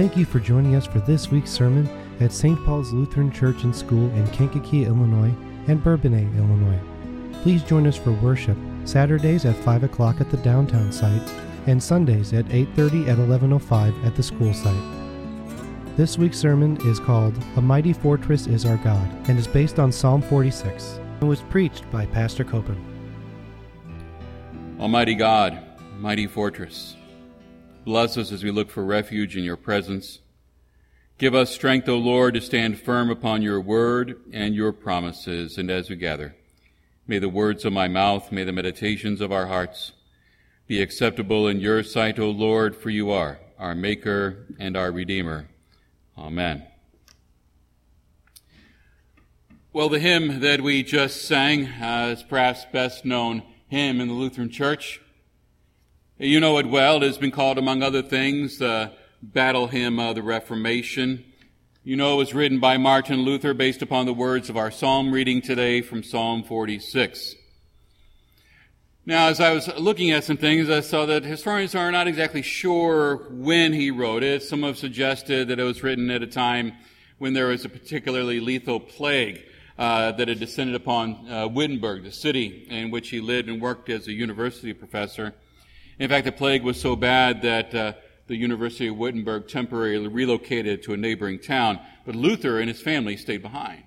Thank you for joining us for this week's sermon at St. Paul's Lutheran Church and School in Kankakee, Illinois and Bourbonnais, Illinois. Please join us for worship Saturdays at 5 o'clock at the downtown site and Sundays at 8.30 at 11.05 at the school site. This week's sermon is called A Mighty Fortress is Our God and is based on Psalm 46 and was preached by Pastor Koeppen. Almighty God, mighty fortress, bless us as we look for refuge in your presence. Give us strength, O Lord, to stand firm upon your word and your promises. And as we gather, may the words of my mouth, may the meditations of our hearts be acceptable in your sight, O Lord, for you are our Maker and our Redeemer. Amen. Well, the hymn that we just sang uh, is perhaps best known hymn in the Lutheran Church. You know it well. It has been called, among other things, the battle hymn of the Reformation. You know it was written by Martin Luther based upon the words of our psalm reading today from Psalm 46. Now, as I was looking at some things, I saw that historians are not exactly sure when he wrote it. Some have suggested that it was written at a time when there was a particularly lethal plague uh, that had descended upon uh, Wittenberg, the city in which he lived and worked as a university professor. In fact, the plague was so bad that uh, the University of Wittenberg temporarily relocated to a neighboring town, but Luther and his family stayed behind.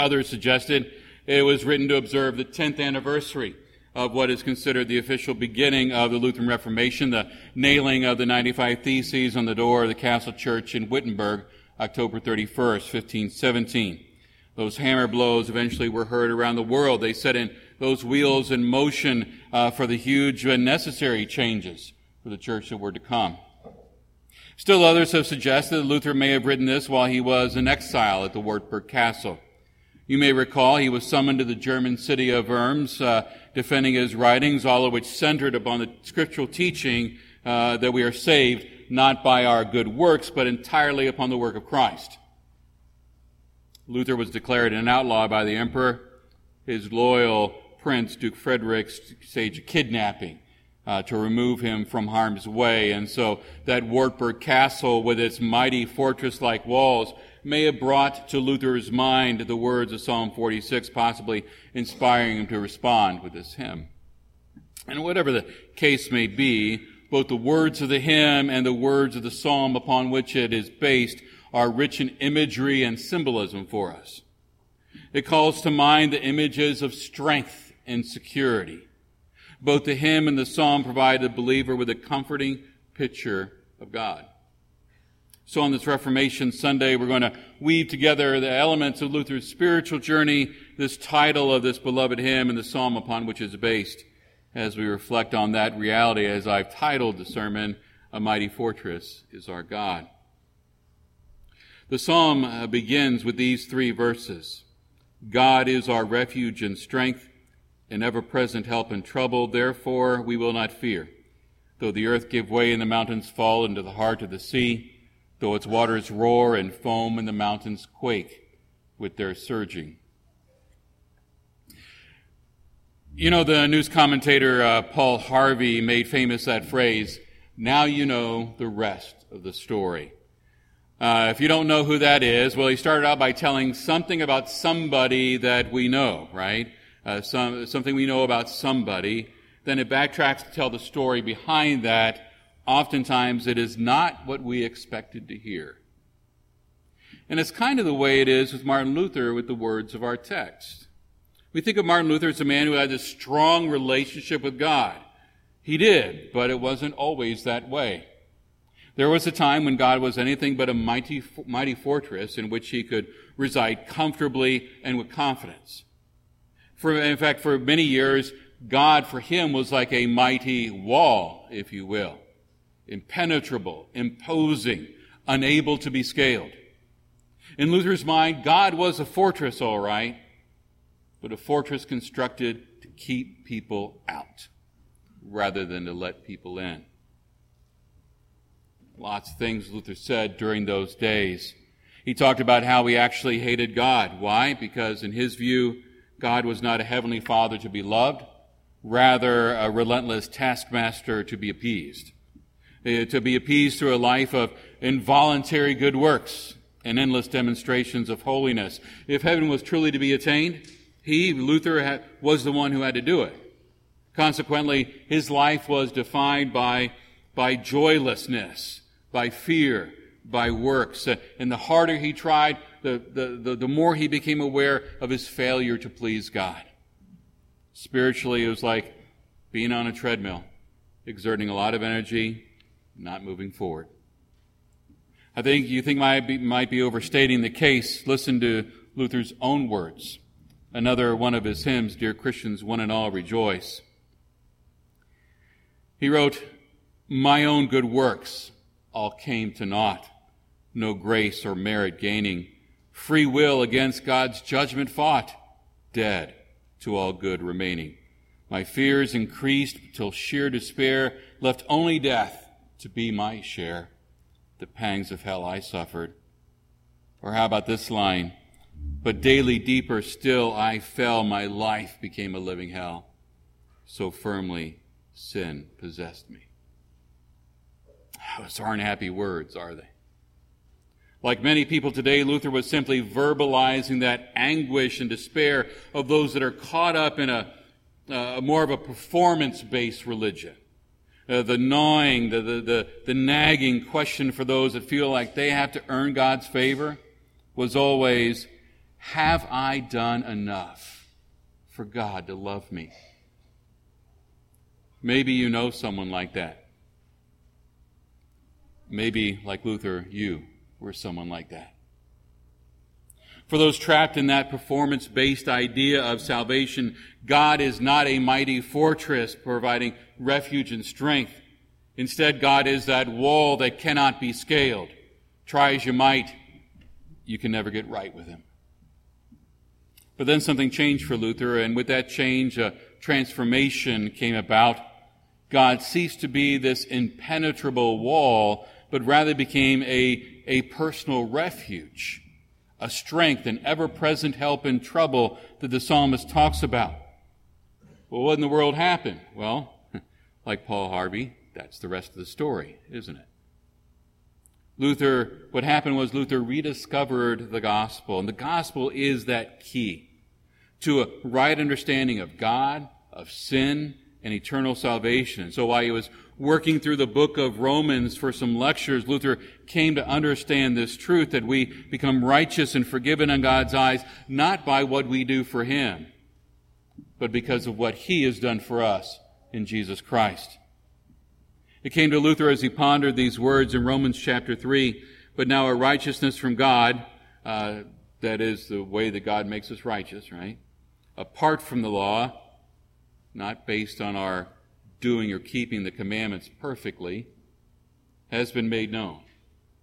Others suggested it was written to observe the 10th anniversary of what is considered the official beginning of the Lutheran Reformation, the nailing of the 95 Theses on the door of the Castle Church in Wittenberg, October 31st, 1517. Those hammer blows eventually were heard around the world. They set in those wheels in motion uh, for the huge and necessary changes for the church that were to come. Still others have suggested that Luther may have written this while he was in exile at the Wartburg Castle. You may recall he was summoned to the German city of Worms, uh, defending his writings, all of which centered upon the scriptural teaching uh, that we are saved not by our good works, but entirely upon the work of Christ. Luther was declared an outlaw by the emperor. His loyal prince, Duke Frederick, staged kidnapping uh, to remove him from harm's way. And so that Wartburg castle with its mighty fortress-like walls may have brought to Luther's mind the words of Psalm 46, possibly inspiring him to respond with this hymn. And whatever the case may be, both the words of the hymn and the words of the psalm upon which it is based are rich in imagery and symbolism for us. It calls to mind the images of strength and security both the hymn and the psalm provide the believer with a comforting picture of God. So on this Reformation Sunday, we're going to weave together the elements of Luther's spiritual journey, this title of this beloved hymn and the psalm upon which it's based, as we reflect on that reality as I've titled the sermon, A Mighty Fortress is Our God. The psalm uh, begins with these three verses. God is our refuge and strength, an ever present help in trouble. Therefore, we will not fear. Though the earth give way and the mountains fall into the heart of the sea, though its waters roar and foam and the mountains quake with their surging. You know, the news commentator uh, Paul Harvey made famous that phrase, now you know the rest of the story. Uh, if you don't know who that is, well, he started out by telling something about somebody that we know, right? Uh, some, something we know about somebody, then it backtracks to tell the story behind that. Oftentimes it is not what we expected to hear. And it's kind of the way it is with Martin Luther with the words of our text. We think of Martin Luther as a man who had a strong relationship with God. He did, but it wasn't always that way. There was a time when God was anything but a mighty, mighty fortress in which he could reside comfortably and with confidence. For, in fact, for many years, God for him was like a mighty wall, if you will. Impenetrable, imposing, unable to be scaled. In Luther's mind, God was a fortress, all right, but a fortress constructed to keep people out rather than to let people in. Lots of things Luther said during those days. He talked about how he actually hated God. Why? Because in his view, God was not a heavenly father to be loved, rather a relentless taskmaster to be appeased. uh, to be appeased through a life of involuntary good works and endless demonstrations of holiness. If heaven was truly to be attained, he, Luther, was the one who had to do it. Consequently, his life was defined by, by joylessness, by fear, by works. Uh, and the harder he tried, the, the, the, the more he became aware of his failure to please God. Spiritually, it was like being on a treadmill, exerting a lot of energy, not moving forward. I think you think might be, might be overstating the case. Listen to Luther's own words. Another one of his hymns, Dear Christians, one and all rejoice. He wrote, My own good works all came to naught, no grace or merit gaining. Free will against God's judgment fought, dead to all good remaining. My fears increased till sheer despair left only death to be my share. The pangs of hell I suffered. Or how about this line? But daily deeper still I fell, my life became a living hell. So firmly sin possessed me. Those aren't happy words, are they? Like many people today, Luther was simply verbalizing that anguish and despair of those that are caught up in a, uh, more of a performance based religion. Uh, the gnawing, the, the, the, the nagging question for those that feel like they have to earn God's favor was always, Have I done enough for God to love me? Maybe you know someone like that. Maybe, like Luther, you were someone like that. For those trapped in that performance based idea of salvation, God is not a mighty fortress providing refuge and strength. Instead, God is that wall that cannot be scaled. Try as you might, you can never get right with Him. But then something changed for Luther, and with that change, a transformation came about. God ceased to be this impenetrable wall, but rather became a a personal refuge, a strength, an ever present help in trouble that the psalmist talks about. Well, what in the world happened? Well, like Paul Harvey, that's the rest of the story, isn't it? Luther, what happened was Luther rediscovered the gospel, and the gospel is that key to a right understanding of God, of sin, and eternal salvation. So while he was working through the book of Romans for some lectures, Luther came to understand this truth that we become righteous and forgiven in God's eyes, not by what we do for Him, but because of what He has done for us in Jesus Christ. It came to Luther as he pondered these words in Romans chapter 3, but now a righteousness from God, uh, that is the way that God makes us righteous, right? Apart from the law, not based on our doing or keeping the commandments perfectly, has been made known,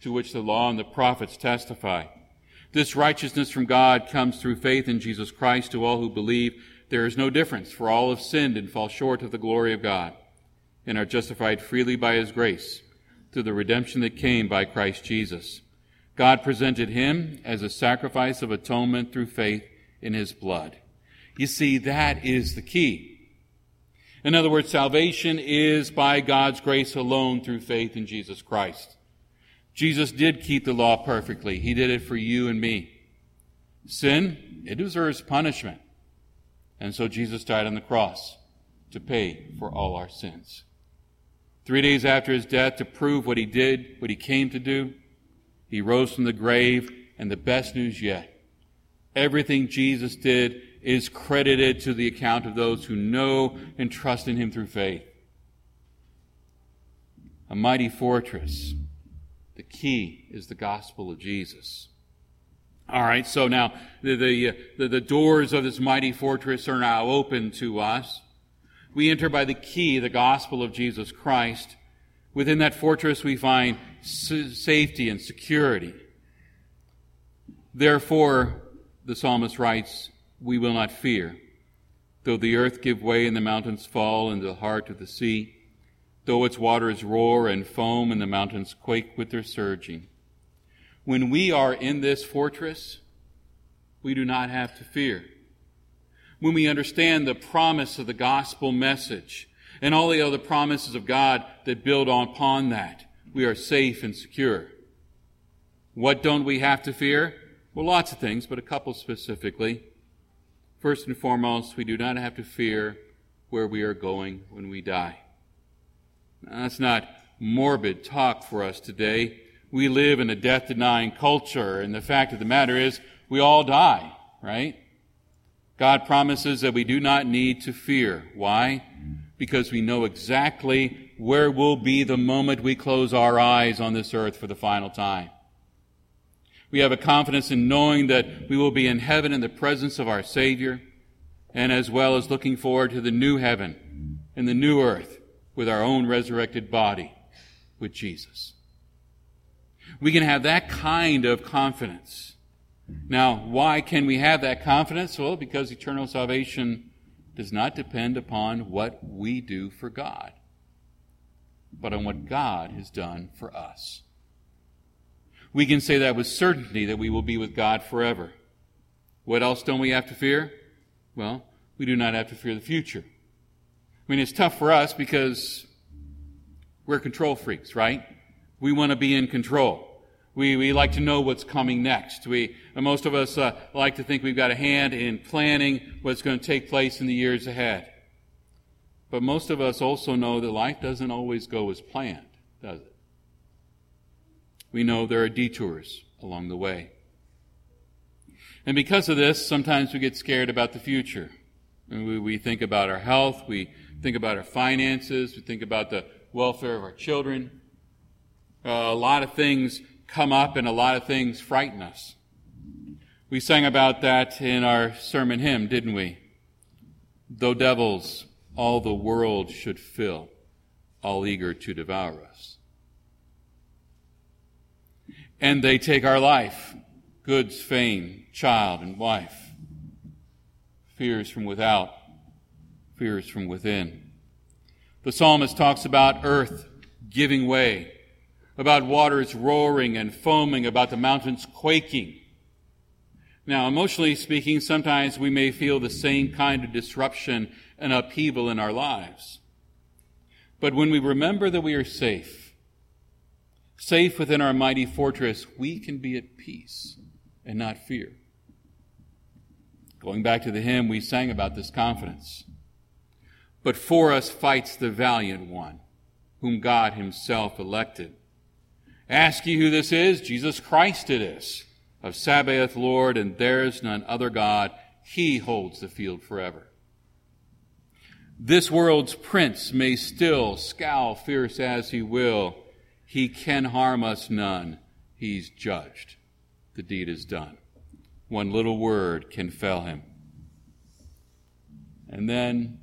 to which the law and the prophets testify. This righteousness from God comes through faith in Jesus Christ to all who believe. There is no difference, for all have sinned and fall short of the glory of God, and are justified freely by his grace through the redemption that came by Christ Jesus. God presented him as a sacrifice of atonement through faith in his blood. You see, that is the key. In other words, salvation is by God's grace alone through faith in Jesus Christ. Jesus did keep the law perfectly. He did it for you and me. Sin, it deserves punishment. And so Jesus died on the cross to pay for all our sins. Three days after his death, to prove what he did, what he came to do, he rose from the grave, and the best news yet. Everything Jesus did is credited to the account of those who know and trust in him through faith. A mighty fortress. The key is the gospel of Jesus. All right, so now the, the, uh, the, the doors of this mighty fortress are now open to us. We enter by the key, the gospel of Jesus Christ. Within that fortress, we find safety and security. Therefore, the psalmist writes, we will not fear. Though the earth give way and the mountains fall into the heart of the sea, though its waters roar and foam and the mountains quake with their surging. When we are in this fortress, we do not have to fear. When we understand the promise of the gospel message and all the other promises of God that build upon that. We are safe and secure. What don't we have to fear? Well, lots of things, but a couple specifically. First and foremost, we do not have to fear where we are going when we die. Now, that's not morbid talk for us today. We live in a death denying culture, and the fact of the matter is, we all die, right? God promises that we do not need to fear. Why? Because we know exactly where we'll be the moment we close our eyes on this earth for the final time. We have a confidence in knowing that we will be in heaven in the presence of our Savior, and as well as looking forward to the new heaven and the new earth with our own resurrected body with Jesus. We can have that kind of confidence. Now, why can we have that confidence? Well, because eternal salvation does not depend upon what we do for God, but on what God has done for us. We can say that with certainty that we will be with God forever. What else don't we have to fear? Well, we do not have to fear the future. I mean, it's tough for us because we're control freaks, right? We want to be in control. We, we like to know what's coming next. We, most of us uh, like to think we've got a hand in planning what's going to take place in the years ahead. But most of us also know that life doesn't always go as planned, does it? We know there are detours along the way. And because of this, sometimes we get scared about the future. We, think about our health, we think about our finances, we think about the welfare of our children. Uh, a lot of things come up and a lot of things frighten us. We sang about that in our sermon hymn, didn't we? Though devils all the world should fill, all eager to devour us. And they take our life, goods, fame, child, and wife. Fears from without, fears from within. The psalmist talks about earth giving way, about waters roaring and foaming, about the mountains quaking. Now, emotionally speaking, sometimes we may feel the same kind of disruption and upheaval in our lives. But when we remember that we are safe, safe within our mighty fortress, we can be at peace and not fear. Going back to the hymn, we sang about this confidence. But for us fights the valiant one, whom God himself elected. Ask ye who this is? Jesus Christ it is, of Sabaoth Lord, and there's none other God. He holds the field forever. This world's prince may still scowl fierce as he will. He can harm us none. He's judged. The deed is done. One little word can fell him. And then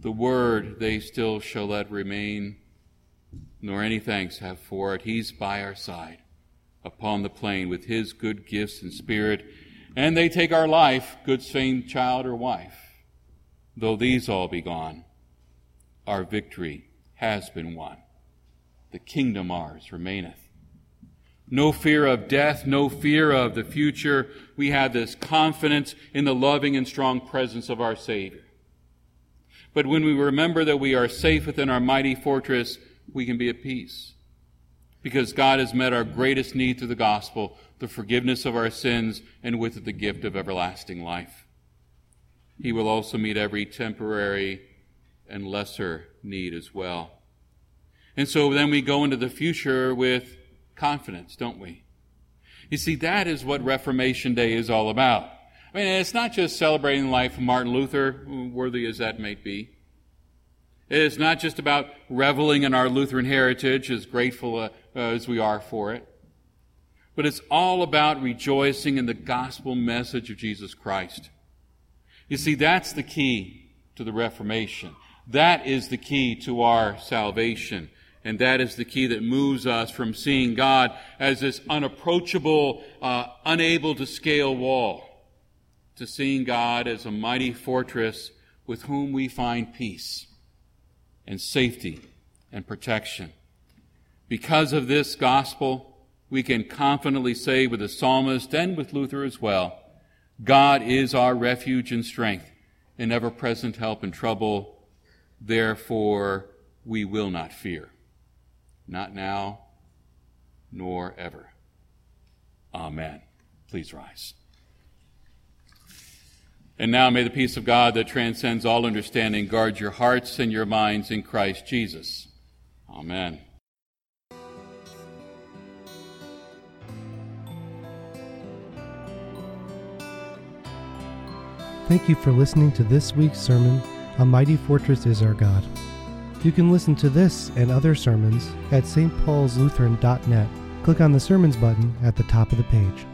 the word they still shall let remain, nor any thanks have for it. He's by our side upon the plain with his good gifts and spirit, and they take our life, good saint, child, or wife. Though these all be gone, our victory has been won. The kingdom ours remaineth. No fear of death, no fear of the future. We have this confidence in the loving and strong presence of our Savior. But when we remember that we are safe within our mighty fortress, we can be at peace. Because God has met our greatest need through the gospel, the forgiveness of our sins, and with it the gift of everlasting life. He will also meet every temporary and lesser need as well. And so then we go into the future with confidence, don't we? You see, that is what Reformation Day is all about. I mean, it's not just celebrating the life of Martin Luther, worthy as that may be. It is not just about reveling in our Lutheran heritage, as grateful uh, as we are for it. But it's all about rejoicing in the gospel message of Jesus Christ. You see, that's the key to the Reformation. That is the key to our salvation. And that is the key that moves us from seeing God as this unapproachable, uh, unable to scale wall to seeing God as a mighty fortress with whom we find peace and safety and protection. Because of this gospel, we can confidently say with the psalmist and with Luther as well, God is our refuge and strength, an ever present help in trouble. Therefore, we will not fear. Not now, nor ever. Amen. Please rise. And now may the peace of God that transcends all understanding guard your hearts and your minds in Christ Jesus. Amen. Thank you for listening to this week's sermon, A Mighty Fortress is Our God. You can listen to this and other sermons at stpaulslutheran.net. Click on the Sermons button at the top of the page.